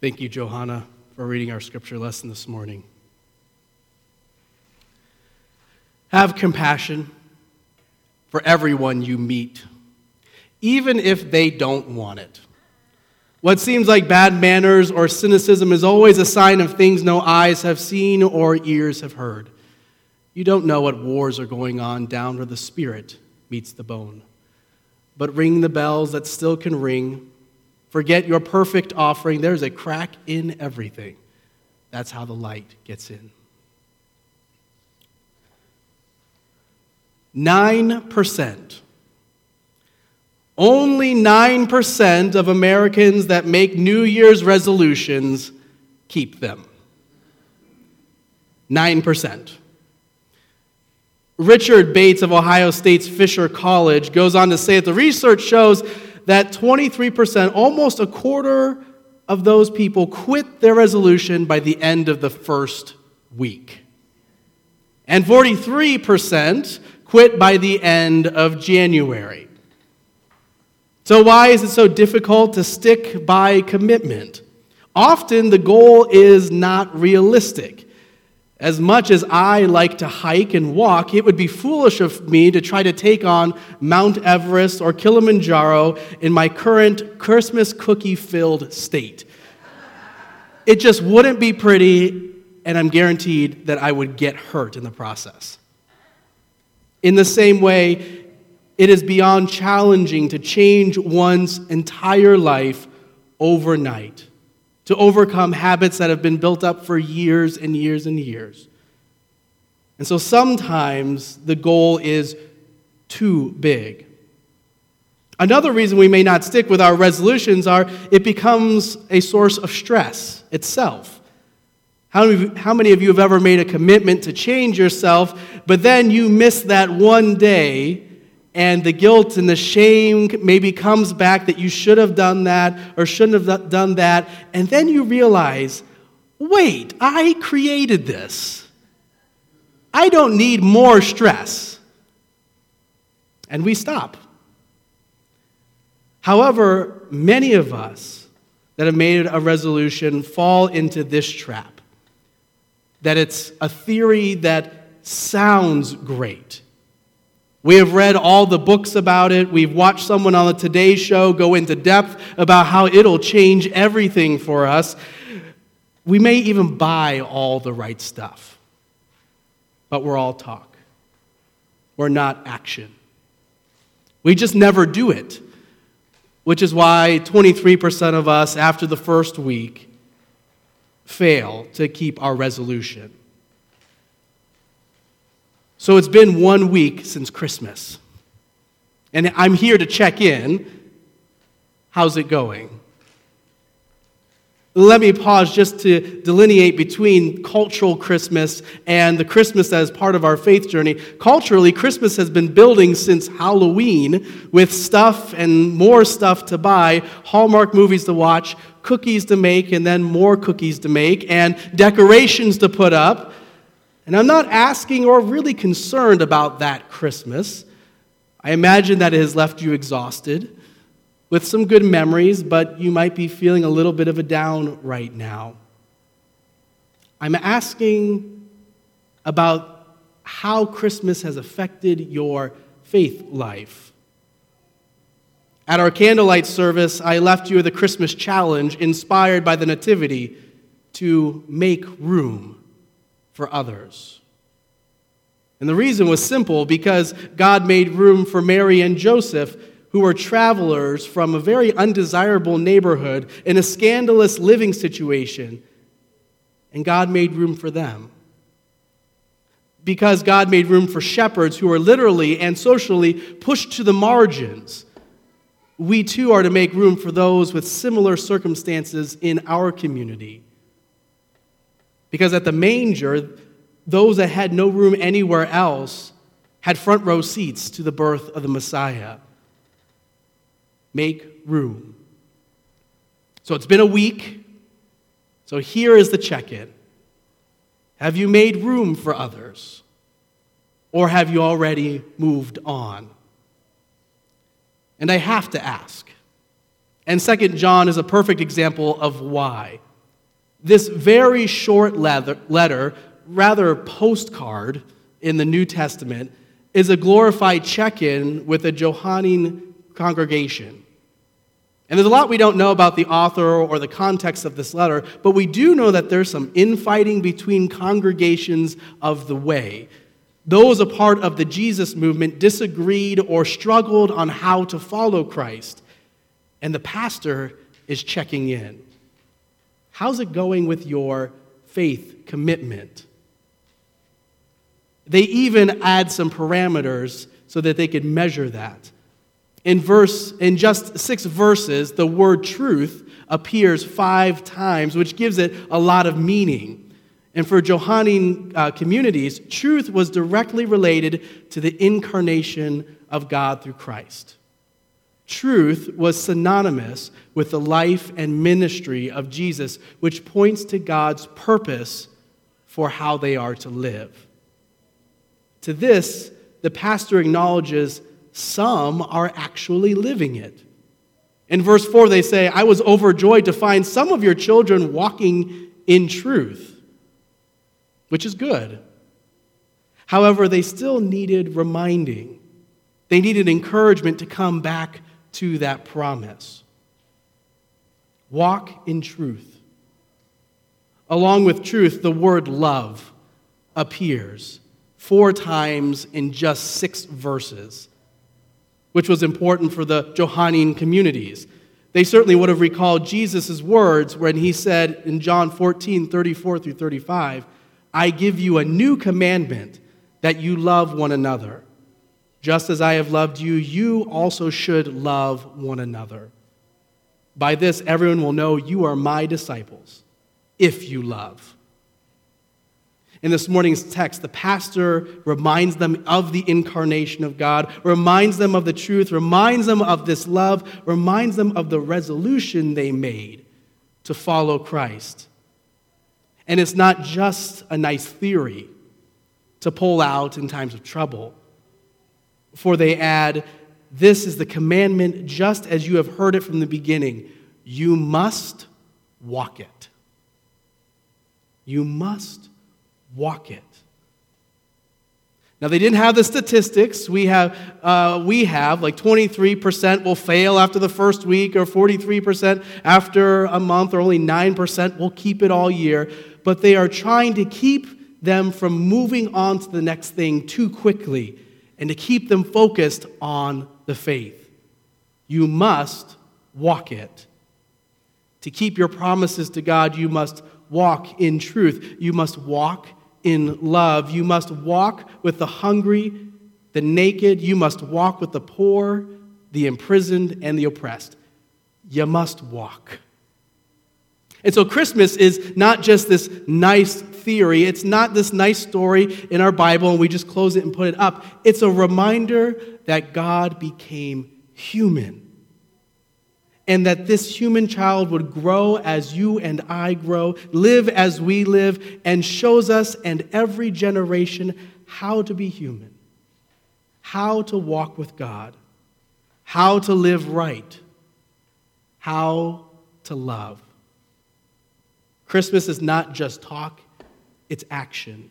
Thank you, Johanna, for reading our scripture lesson this morning. Have compassion for everyone you meet, even if they don't want it. What seems like bad manners or cynicism is always a sign of things no eyes have seen or ears have heard. You don't know what wars are going on down where the spirit meets the bone. But ring the bells that still can ring. Forget your perfect offering. There's a crack in everything. That's how the light gets in. 9%. Only 9% of Americans that make New Year's resolutions keep them. 9%. Richard Bates of Ohio State's Fisher College goes on to say that the research shows that 23%, almost a quarter of those people, quit their resolution by the end of the first week. And 43% quit by the end of January. So, why is it so difficult to stick by commitment? Often the goal is not realistic. As much as I like to hike and walk, it would be foolish of me to try to take on Mount Everest or Kilimanjaro in my current Christmas cookie filled state. It just wouldn't be pretty, and I'm guaranteed that I would get hurt in the process. In the same way, it is beyond challenging to change one's entire life overnight, to overcome habits that have been built up for years and years and years. And so sometimes the goal is too big. Another reason we may not stick with our resolutions are it becomes a source of stress itself. How many, how many of you have ever made a commitment to change yourself, but then you miss that one day, and the guilt and the shame maybe comes back that you should have done that or shouldn't have done that, and then you realize, wait, I created this. I don't need more stress. And we stop. However, many of us that have made a resolution fall into this trap that it's a theory that sounds great. We have read all the books about it. We've watched someone on the Today Show go into depth about how it'll change everything for us. We may even buy all the right stuff, but we're all talk. We're not action. We just never do it, which is why 23% of us, after the first week, fail to keep our resolution. So it's been one week since Christmas. And I'm here to check in. How's it going? Let me pause just to delineate between cultural Christmas and the Christmas that is part of our faith journey. Culturally, Christmas has been building since Halloween with stuff and more stuff to buy, Hallmark movies to watch, cookies to make, and then more cookies to make, and decorations to put up. And I'm not asking or really concerned about that Christmas. I imagine that it has left you exhausted with some good memories, but you might be feeling a little bit of a down right now. I'm asking about how Christmas has affected your faith life. At our candlelight service, I left you with a Christmas challenge inspired by the Nativity to make room for others. And the reason was simple because God made room for Mary and Joseph who were travelers from a very undesirable neighborhood in a scandalous living situation, and God made room for them. Because God made room for shepherds who were literally and socially pushed to the margins, we too are to make room for those with similar circumstances in our community. Because at the manger, those that had no room anywhere else had front row seats to the birth of the Messiah. Make room. So it's been a week. So here is the check in Have you made room for others? Or have you already moved on? And I have to ask. And Second John is a perfect example of why. This very short letter, rather postcard in the New Testament, is a glorified check in with a Johannine congregation. And there's a lot we don't know about the author or the context of this letter, but we do know that there's some infighting between congregations of the way. Those a part of the Jesus movement disagreed or struggled on how to follow Christ. And the pastor is checking in. How's it going with your faith commitment? They even add some parameters so that they could measure that. In verse in just 6 verses, the word truth appears 5 times, which gives it a lot of meaning. And for Johannine uh, communities, truth was directly related to the incarnation of God through Christ. Truth was synonymous with the life and ministry of Jesus, which points to God's purpose for how they are to live. To this, the pastor acknowledges some are actually living it. In verse 4, they say, I was overjoyed to find some of your children walking in truth, which is good. However, they still needed reminding. They needed encouragement to come back to that promise. Walk in truth. Along with truth, the word love appears four times in just six verses, which was important for the Johannine communities. They certainly would have recalled Jesus' words when he said in John 14 34 through 35, I give you a new commandment that you love one another. Just as I have loved you, you also should love one another. By this, everyone will know you are my disciples, if you love. In this morning's text, the pastor reminds them of the incarnation of God, reminds them of the truth, reminds them of this love, reminds them of the resolution they made to follow Christ. And it's not just a nice theory to pull out in times of trouble. For they add, This is the commandment just as you have heard it from the beginning. You must walk it. You must walk it. Now, they didn't have the statistics. We have, uh, we have like 23% will fail after the first week, or 43% after a month, or only 9% will keep it all year. But they are trying to keep them from moving on to the next thing too quickly and to keep them focused on the faith. You must walk it. To keep your promises to God, you must walk in truth. You must walk in love. You must walk with the hungry, the naked. You must walk with the poor, the imprisoned, and the oppressed. You must walk. And so Christmas is not just this nice theory, it's not this nice story in our Bible and we just close it and put it up. It's a reminder that God became human. And that this human child would grow as you and I grow, live as we live, and shows us and every generation how to be human, how to walk with God, how to live right, how to love. Christmas is not just talk, it's action.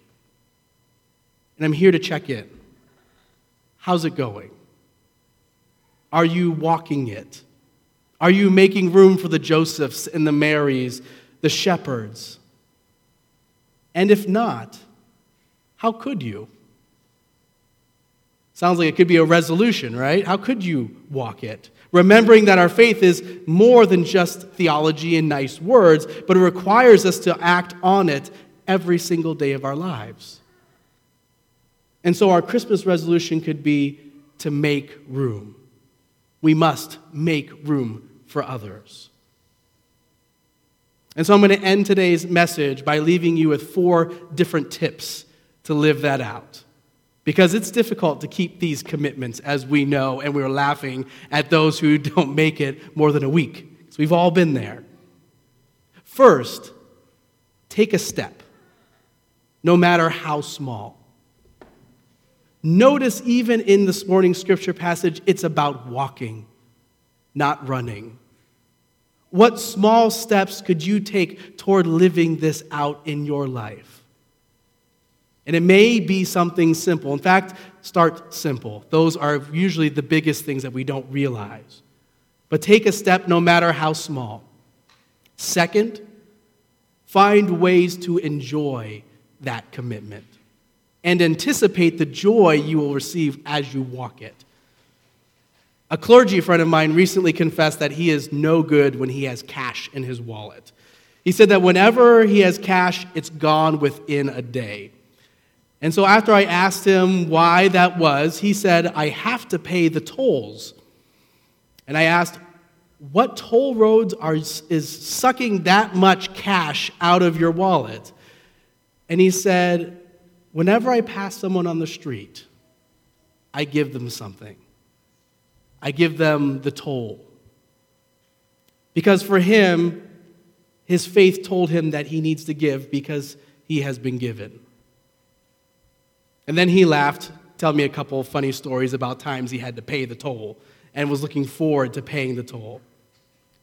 And I'm here to check in. How's it going? Are you walking it? Are you making room for the Josephs and the Marys, the shepherds? And if not, how could you? Sounds like it could be a resolution, right? How could you walk it? Remembering that our faith is more than just theology and nice words, but it requires us to act on it every single day of our lives. And so our Christmas resolution could be to make room. We must make room for others. And so I'm going to end today's message by leaving you with four different tips to live that out. Because it's difficult to keep these commitments, as we know, and we're laughing at those who don't make it more than a week. So we've all been there. First, take a step, no matter how small. Notice, even in this morning's scripture passage, it's about walking, not running. What small steps could you take toward living this out in your life? And it may be something simple. In fact, start simple. Those are usually the biggest things that we don't realize. But take a step no matter how small. Second, find ways to enjoy that commitment and anticipate the joy you will receive as you walk it. A clergy friend of mine recently confessed that he is no good when he has cash in his wallet. He said that whenever he has cash, it's gone within a day. And so after I asked him why that was, he said, I have to pay the tolls. And I asked, What toll roads are, is sucking that much cash out of your wallet? And he said, Whenever I pass someone on the street, I give them something. I give them the toll. Because for him, his faith told him that he needs to give because he has been given. And then he laughed, telling me a couple of funny stories about times he had to pay the toll and was looking forward to paying the toll.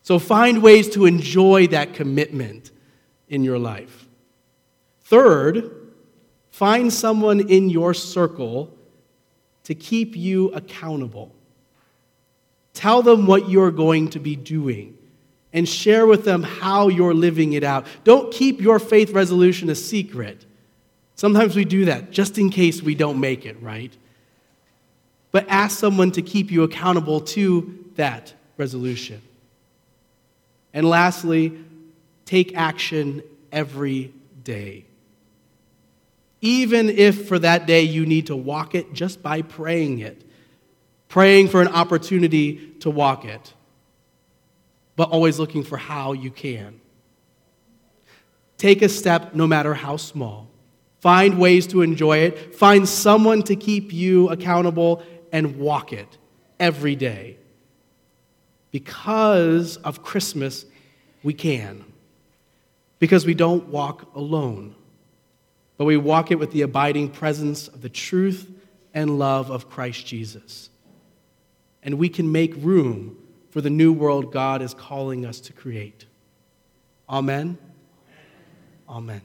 So find ways to enjoy that commitment in your life. Third, find someone in your circle to keep you accountable. Tell them what you're going to be doing and share with them how you're living it out. Don't keep your faith resolution a secret. Sometimes we do that just in case we don't make it, right? But ask someone to keep you accountable to that resolution. And lastly, take action every day. Even if for that day you need to walk it just by praying it, praying for an opportunity to walk it, but always looking for how you can. Take a step, no matter how small. Find ways to enjoy it. Find someone to keep you accountable and walk it every day. Because of Christmas, we can. Because we don't walk alone, but we walk it with the abiding presence of the truth and love of Christ Jesus. And we can make room for the new world God is calling us to create. Amen. Amen.